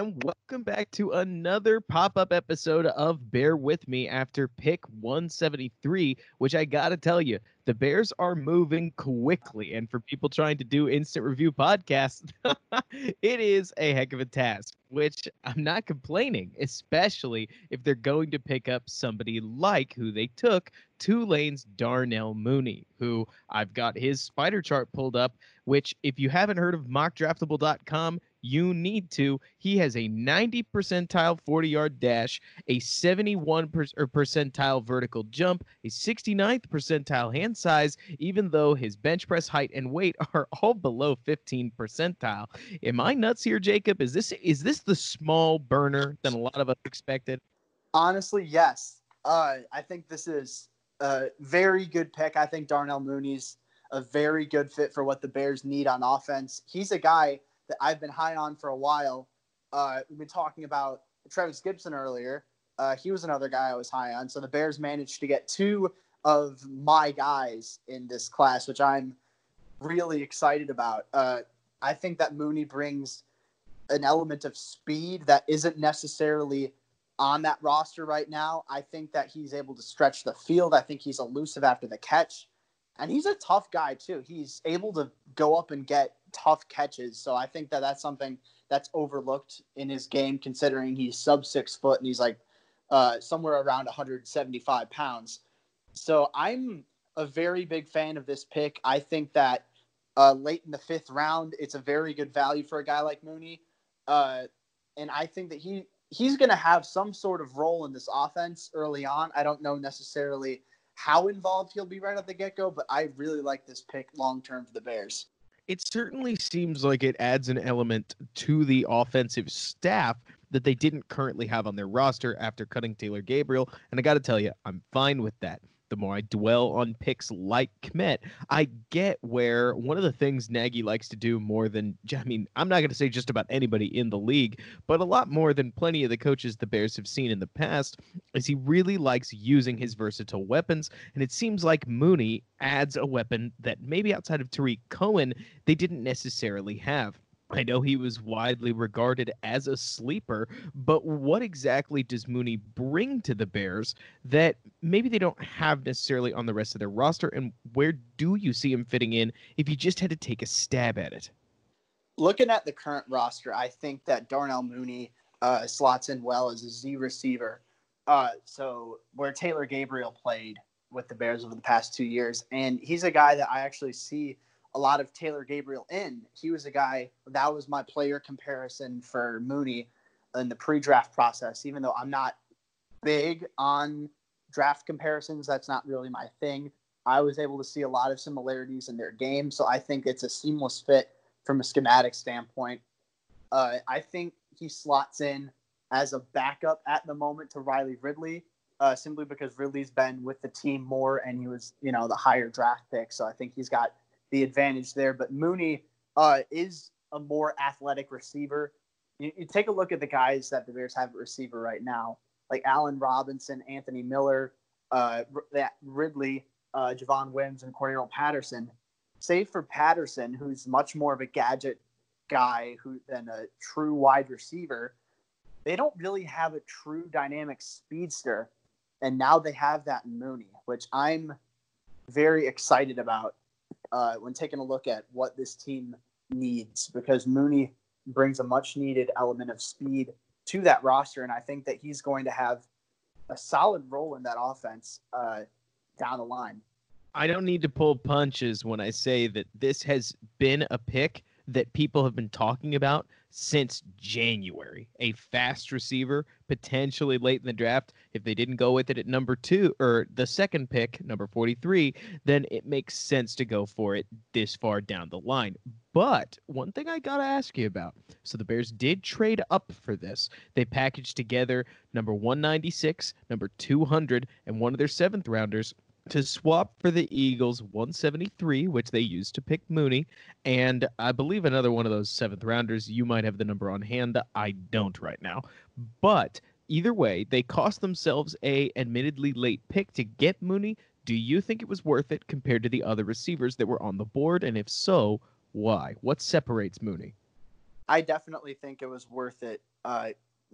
and welcome back to another pop up episode of Bear With Me after pick 173, which I gotta tell you, the Bears are moving quickly. And for people trying to do instant review podcasts, it is a heck of a task, which I'm not complaining, especially if they're going to pick up somebody like who they took, Tulane's Darnell Mooney, who I've got his spider chart pulled up, which if you haven't heard of mockdraftable.com, you need to. He has a 90 percentile 40 yard dash, a 71 per- percentile vertical jump, a 69th percentile hand size, even though his bench press height and weight are all below 15 percentile. Am I nuts here, Jacob? Is this is this the small burner than a lot of us expected? Honestly, yes. Uh, I think this is a very good pick. I think Darnell Mooney's a very good fit for what the Bears need on offense. He's a guy that I've been high on for a while. Uh, we've been talking about Trevis Gipson earlier. Uh, he was another guy I was high on. So the Bears managed to get two of my guys in this class, which I'm really excited about. Uh, I think that Mooney brings an element of speed that isn't necessarily on that roster right now. I think that he's able to stretch the field. I think he's elusive after the catch. And he's a tough guy, too. He's able to go up and get tough catches. So I think that that's something that's overlooked in his game, considering he's sub six foot and he's like uh, somewhere around 175 pounds. So I'm a very big fan of this pick. I think that uh, late in the fifth round, it's a very good value for a guy like Mooney. Uh, and I think that he he's going to have some sort of role in this offense early on. I don't know necessarily how involved he'll be right at the get go, but I really like this pick long term for the Bears it certainly seems like it adds an element to the offensive staff that they didn't currently have on their roster after cutting Taylor Gabriel. And I got to tell you, I'm fine with that the more I dwell on picks like Kmet, I get where one of the things Nagy likes to do more than, I mean, I'm not going to say just about anybody in the league, but a lot more than plenty of the coaches the Bears have seen in the past, is he really likes using his versatile weapons. And it seems like Mooney adds a weapon that maybe outside of Tarik Cohen, they didn't necessarily have. I know he was widely regarded as a sleeper, but what exactly does Mooney bring to the Bears that maybe they don't have necessarily on the rest of their roster? And where do you see him fitting in if you just had to take a stab at it? Looking at the current roster, I think that Darnell Mooney uh, slots in well as a Z receiver. Uh, so where Taylor Gabriel played with the Bears over the past two years, and he's a guy that I actually see – a lot of Taylor Gabriel in. He was a guy that was my player comparison for Mooney in the pre-draft process. Even though I'm not big on draft comparisons, that's not really my thing. I was able to see a lot of similarities in their game, so I think it's a seamless fit from a schematic standpoint. Uh, I think he slots in as a backup at the moment to Riley Ridley, uh, simply because Ridley's been with the team more and he was, you know, the higher draft pick. So I think he's got the advantage there. But Mooney uh, is a more athletic receiver. You, you, take a look at the guys that the Bears have at receiver right now, like Allen Robinson, Anthony Miller, uh, that Ridley, uh, Javon Wims, and Cordarrelle Patterson. Save for Patterson, who's much more of a gadget guy who than a true wide receiver, they don't really have a true dynamic speedster. And now they have that in Mooney, which I'm very excited about uh, when taking a look at what this team needs because Mooney brings a much needed element of speed to that roster. And I think that he's going to have a solid role in that offense uh, down the line. I don't need to pull punches when I say that this has been a pick that people have been talking about since January. A fast receiver, potentially late in the draft. If they didn't go with it at number two or the second pick, number 43, then it makes sense to go for it this far down the line. But one thing I got to ask you about so the Bears did trade up for this. They packaged together number 196, number 200, and one of their seventh rounders to swap for the Eagles 173, which they used to pick Mooney, and I believe another one of those seventh rounders. You might have the number on hand. I don't right now. But either way, they cost themselves a admittedly late pick to get Mooney. Do you think it was worth it compared to the other receivers that were on the board? And if so, why? What separates Mooney? I definitely think it was worth it. Uh,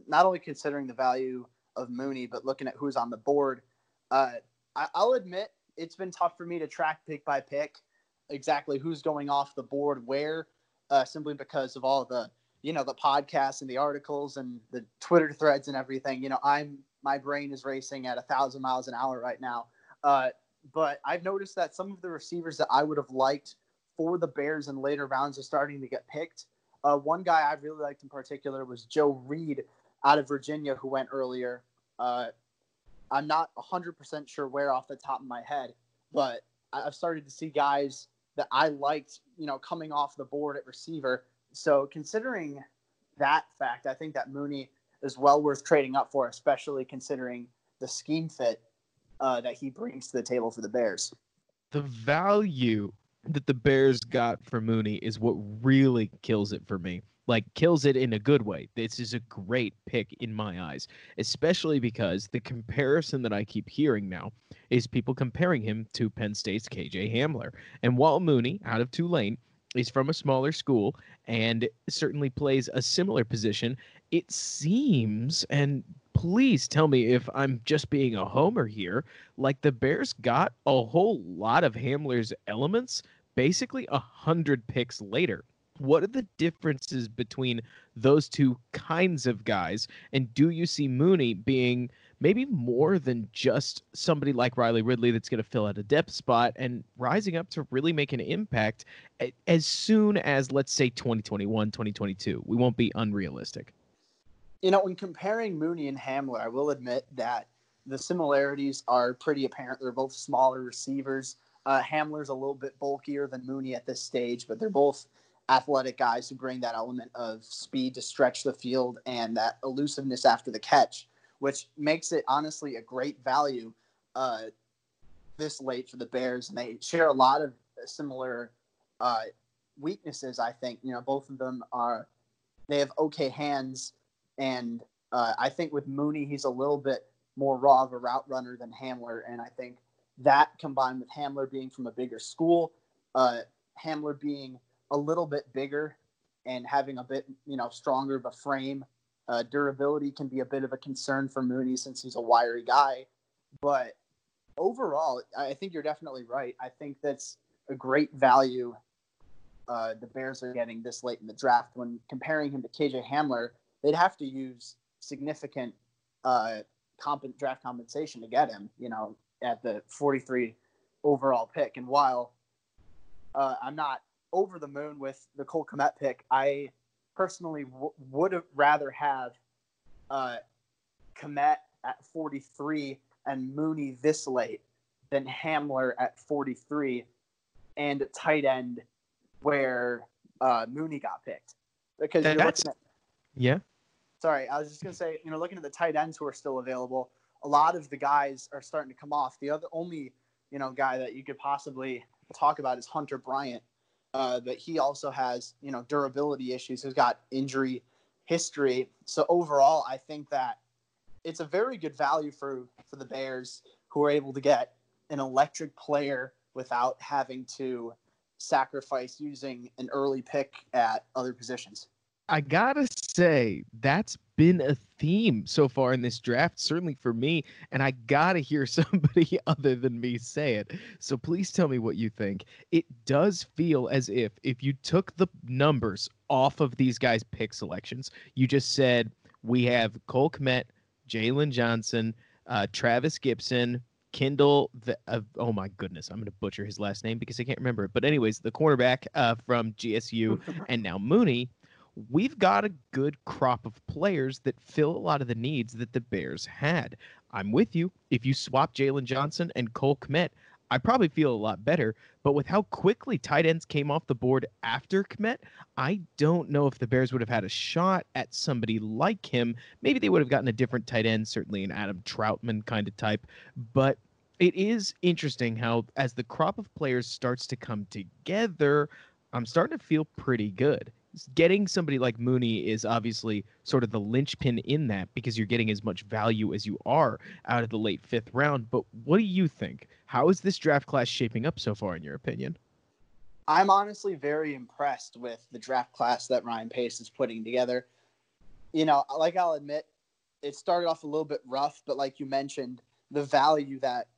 not only considering the value of Mooney, but looking at who's on the board. Uh, I, will admit it's been tough for me to track pick by pick exactly who's going off the board where, uh, simply because of all the you know the podcasts and the articles and the Twitter threads and everything. You know, I'm my brain is racing at a thousand miles an hour right now. Uh, but I've noticed that some of the receivers that I would have liked for the Bears in later rounds are starting to get picked. Uh, one guy I really liked in particular was Joe Reed out of Virginia, who went earlier. Uh, I'm not 100% sure where off the top of my head, but I've started to see guys that I liked, you know, coming off the board at receiver. So considering that fact, I think that Mooney is well worth trading up for, especially considering the scheme fit uh, that he brings to the table for the Bears. The value that the Bears got for Mooney is what really kills it for me. Like kills it in a good way. This is a great pick in my eyes, especially because the comparison that I keep hearing now is people comparing him to Penn State's KJ Hamler. And while Mooney out of Tulane is from a smaller school and certainly plays a similar position, it seems and please tell me if I'm just being a homer here. Like the Bears got a whole lot of Hamler's elements basically a hundred picks later. What are the differences between those two kinds of guys? And do you see Mooney being maybe more than just somebody like Riley Ridley that's going to fill out a depth spot and rising up to really make an impact as soon as, let's say, 2021, 2022? We won't be unrealistic. You know, when comparing Mooney and Hamler, I will admit that the similarities are pretty apparent. They're both smaller receivers. Uh, Hamler's a little bit bulkier than Mooney at this stage, but they're both athletic guys who bring that element of speed to stretch the field and that elusiveness after the catch, which makes it honestly a great value uh, this late for the Bears. And they share a lot of similar uh, weaknesses, I think. You know, both of them are, they have okay hands. And uh, I think with Mooney, he's a little bit more raw of a route runner than Hamler. And I think that combined with Hamler being from a bigger school, uh, Hamler being a little bit bigger and having a bit, you know, stronger of a frame, uh, durability can be a bit of a concern for Mooney since he's a wiry guy. But overall, I think you're definitely right. I think that's a great value uh, the Bears are getting this late in the draft. When comparing him to KJ Hamler, they'd have to use significant uh, comp- draft compensation to get him. You know, at the 43 overall pick. And while uh, I'm not over the moon with the Cole Kmet pick, I personally w- would have rather have uh, Kmet at 43 and Mooney this late than Hamler at 43 and tight end where uh, Mooney got picked. Because you're looking at, yeah. Sorry, I was just gonna say, you know, looking at the tight ends who are still available, a lot of the guys are starting to come off. The other only you know guy that you could possibly talk about is Hunter Bryant, uh, but he also has you know durability issues. He's got injury history. So overall, I think that it's a very good value for for the Bears who are able to get an electric player without having to sacrifice using an early pick at other positions. I gotta say, that's been a theme so far in this draft, certainly for me. And I gotta hear somebody other than me say it. So please tell me what you think. It does feel as if if you took the numbers off of these guys' pick selections, you just said we have Cole Kmet, Jaylon Johnson, uh, Travis Gipson, Kendall. The, uh, oh my goodness, I'm going to butcher his last name because I can't remember it. But anyways, the cornerback uh, from GSU, and now Mooney we've got a good crop of players that fill a lot of the needs that the Bears had. I'm with you. If you swap Jaylon Johnson and Cole Kmet, I probably feel a lot better. But with how quickly tight ends came off the board after Kmet, I don't know if the Bears would have had a shot at somebody like him. Maybe they would have gotten a different tight end, certainly an Adam Trautman kind of type. But it is interesting how, as the crop of players starts to come together, I'm starting to feel pretty good getting somebody like Mooney is obviously sort of the linchpin in that because you're getting as much value as you are out of the late fifth round. But what do you think? How is this draft class shaping up so far, in your opinion? I'm honestly very impressed with the draft class that Ryan Pace is putting together. You know, like I'll admit, it started off a little bit rough, but like you mentioned, the value that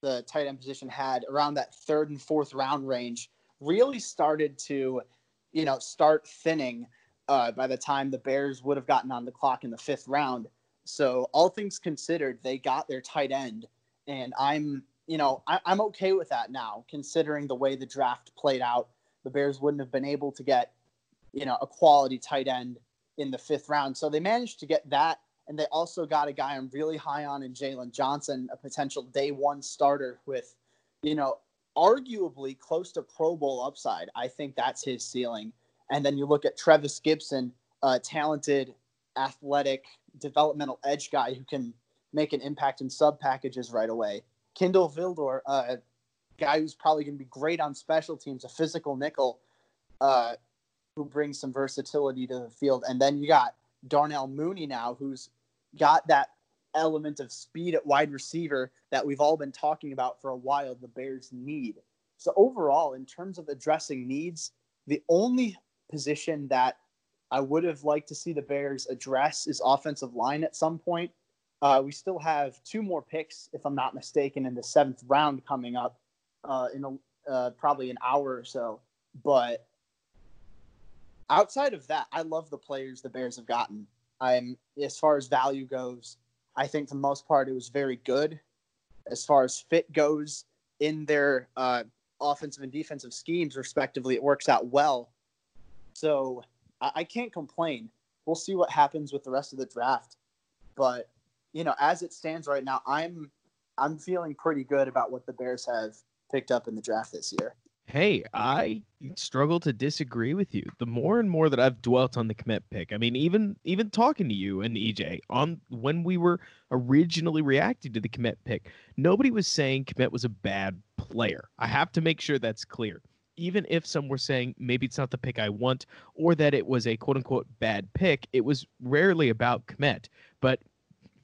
the tight end position had around that third and fourth round range really started to, you know, start thinning uh, by the time the Bears would have gotten on the clock in the fifth round. So all things considered, they got their tight end, and I'm you know I, I'm okay with that now, considering the way the draft played out. The Bears wouldn't have been able to get you know a quality tight end in the fifth round, so they managed to get that, and they also got a guy I'm really high on in Jaylon Johnson, a potential day one starter with you know arguably close to Pro Bowl upside. I think that's his ceiling. And then you look at Trevis Gipson, a talented, athletic, developmental edge guy who can make an impact in sub packages right away. Kindle Vildor, a guy who's probably going to be great on special teams, a physical nickel uh, who brings some versatility to the field. And then you got Darnell Mooney now, who's got that element of speed at wide receiver that we've all been talking about for a while the Bears need. So overall, in terms of addressing needs, the only position that I would have liked to see the Bears address is offensive line at some point. Uh, we still have two more picks, if I'm not mistaken, in the seventh round coming up uh, in a, uh, probably an hour or so. But outside of that, I love the players the Bears have gotten. I'm as far as value goes, I think for the most part it was very good. As far as fit goes in their uh, offensive and defensive schemes, respectively, it works out well. So I, I can't complain. We'll see what happens with the rest of the draft, but you know, as it stands right now, I'm I'm feeling pretty good about what the Bears have picked up in the draft this year. Hey, I struggle to disagree with you. The more and more that I've dwelt on the Kmet pick, I mean, even even talking to you and EJ on when we were originally reacting to the Kmet pick, nobody was saying Kmet was a bad player. I have to make sure that's clear even if some were saying maybe it's not the pick I want or that it was a quote unquote bad pick, it was rarely about Kmet. But,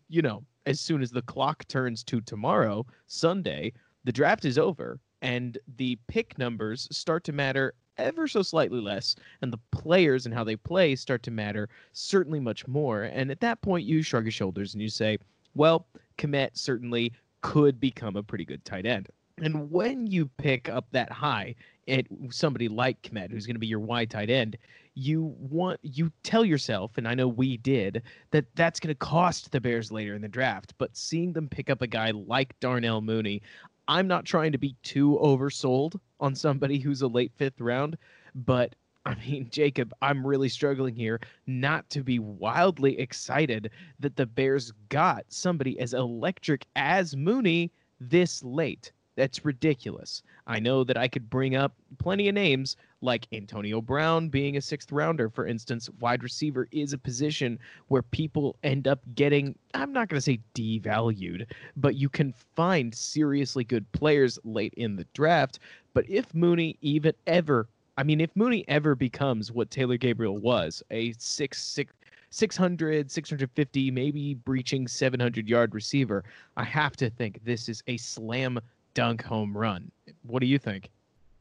you know, as soon as the clock turns to tomorrow, Sunday, the draft is over and the pick numbers start to matter ever so slightly less, and the players and how they play start to matter certainly much more. And at that point, you shrug your shoulders and you say, well, Kmet certainly could become a pretty good tight end. And when you pick up that high at somebody like Kmet, who's going to be your wide tight end, you want you tell yourself, and I know we did, that that's going to cost the Bears later in the draft. But seeing them pick up a guy like Darnell Mooney, I'm not trying to be too oversold on somebody who's a late fifth round, but I mean, Jacob, I'm really struggling here not to be wildly excited that the Bears got somebody as electric as Mooney this late. That's ridiculous. I know that I could bring up plenty of names like Antonio Brown being a sixth rounder, for instance. Wide receiver is a position where people end up getting, I'm not going to say devalued, but you can find seriously good players late in the draft. But if Mooney even ever, I mean, if Mooney ever becomes what Taylor Gabriel was, a six, six, 600, 650, maybe breaching 700 yard receiver, I have to think this is a slam dunk home run. What do you think?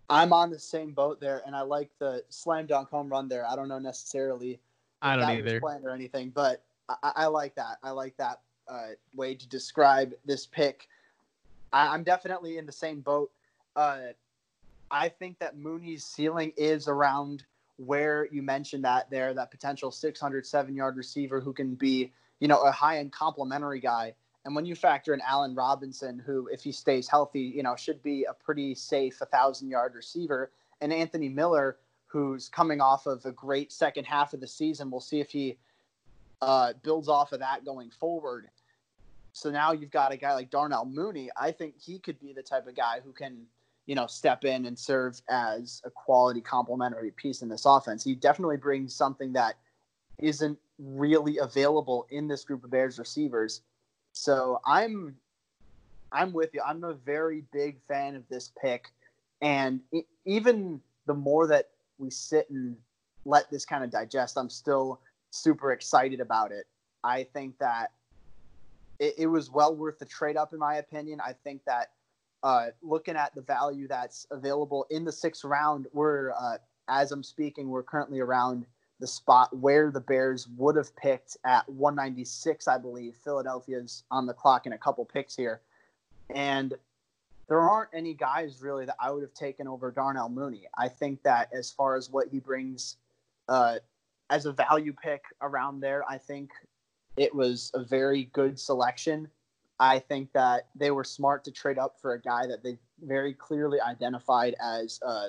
I'm on the same boat there, and I like the slam dunk home run there. I don't know necessarily. I don't either. Planned or anything, but I, I, like that. I like that uh, way to describe this pick. I, am definitely in the same boat. Uh, I think that Mooney's ceiling is around where you mentioned that there, that potential 607 yard receiver who can be, you know, a high end complementary guy. And when you factor in Allen Robinson, who, if he stays healthy, you know, should be a pretty safe 1,000 yard receiver, and Anthony Miller, who's coming off of a great second half of the season, we'll see if he uh, builds off of that going forward. So now you've got a guy like Darnell Mooney. I think he could be the type of guy who can, you know, step in and serve as a quality complementary piece in this offense. He definitely brings something that isn't really available in this group of Bears receivers so I'm I'm with you. I'm a very big fan of this pick, and it, even the more that we sit and let this kind of digest, I'm still super excited about it. I think that it, it was well worth the trade up, in my opinion. I think that uh, looking at the value that's available in the sixth round, we're uh, as I'm speaking, we're currently around the spot where the Bears would have picked at 196, I believe. Philadelphia's on the clock in a couple picks here, and there aren't any guys really that I would have taken over Darnell Mooney. I think that as far as what he brings uh, as a value pick around there, I think it was a very good selection. I think that they were smart to trade up for a guy that they very clearly identified as a,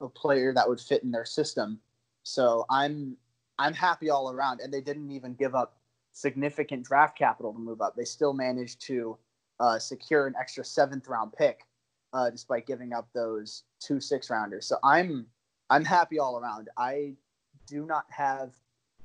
a player that would fit in their system. So I'm I'm happy all around, and they didn't even give up significant draft capital to move up. They still managed to uh, secure an extra seventh round pick, uh, despite giving up those two six rounders. So I'm I'm happy all around. I do not have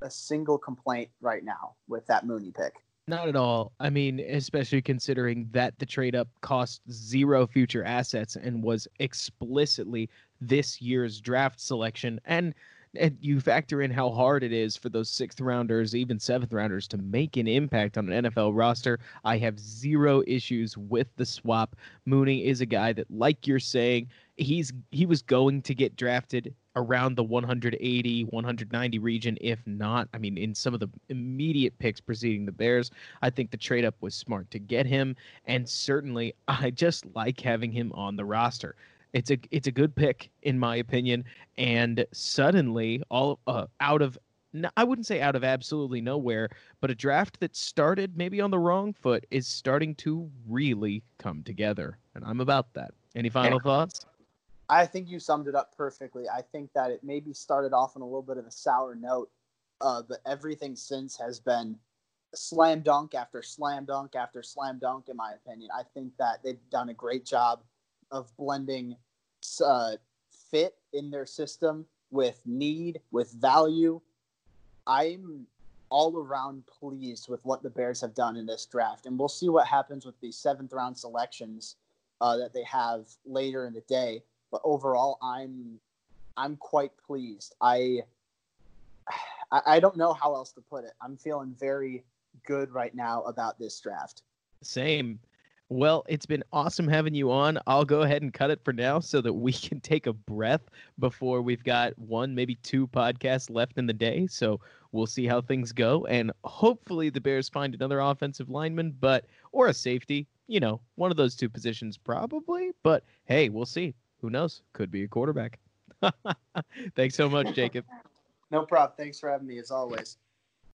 a single complaint right now with that Mooney pick. Not at all. I mean, especially considering that the trade up cost zero future assets and was explicitly this year's draft selection. And and you factor in how hard it is for those sixth rounders, even seventh rounders, to make an impact on an NFL roster. I have zero issues with the swap. Mooney is a guy that, like you're saying, he's he was going to get drafted around the 180 190 region if not i mean in some of the immediate picks preceding the bears i think the trade up was smart to get him and certainly i just like having him on the roster it's a it's a good pick in my opinion, and suddenly all uh, out of I wouldn't say out of absolutely nowhere, but a draft that started maybe on the wrong foot is starting to really come together, and I'm about that. Any final yeah. thoughts? I think you summed it up perfectly. I think that it maybe started off on a little bit of a sour note, uh, but everything since has been slam dunk after slam dunk after slam dunk, in my opinion. I think that they've done a great job of blending uh, fit in their system with need, with value. I'm all around pleased with what the Bears have done in this draft, and we'll see what happens with the seventh round selections uh, that they have later in the day. But overall, I'm I'm quite pleased. I I don't know how else to put it. I'm feeling very good right now about this draft. Same. Well, it's been awesome having you on. I'll go ahead and cut it for now so that we can take a breath before we've got one, maybe two podcasts left in the day. So we'll see how things go. And hopefully the Bears find another offensive lineman, but or a safety. You know, one of those two positions probably. But hey, we'll see. Who knows? Could be a quarterback. Thanks so much, Jacob. no problem. Thanks for having me as always.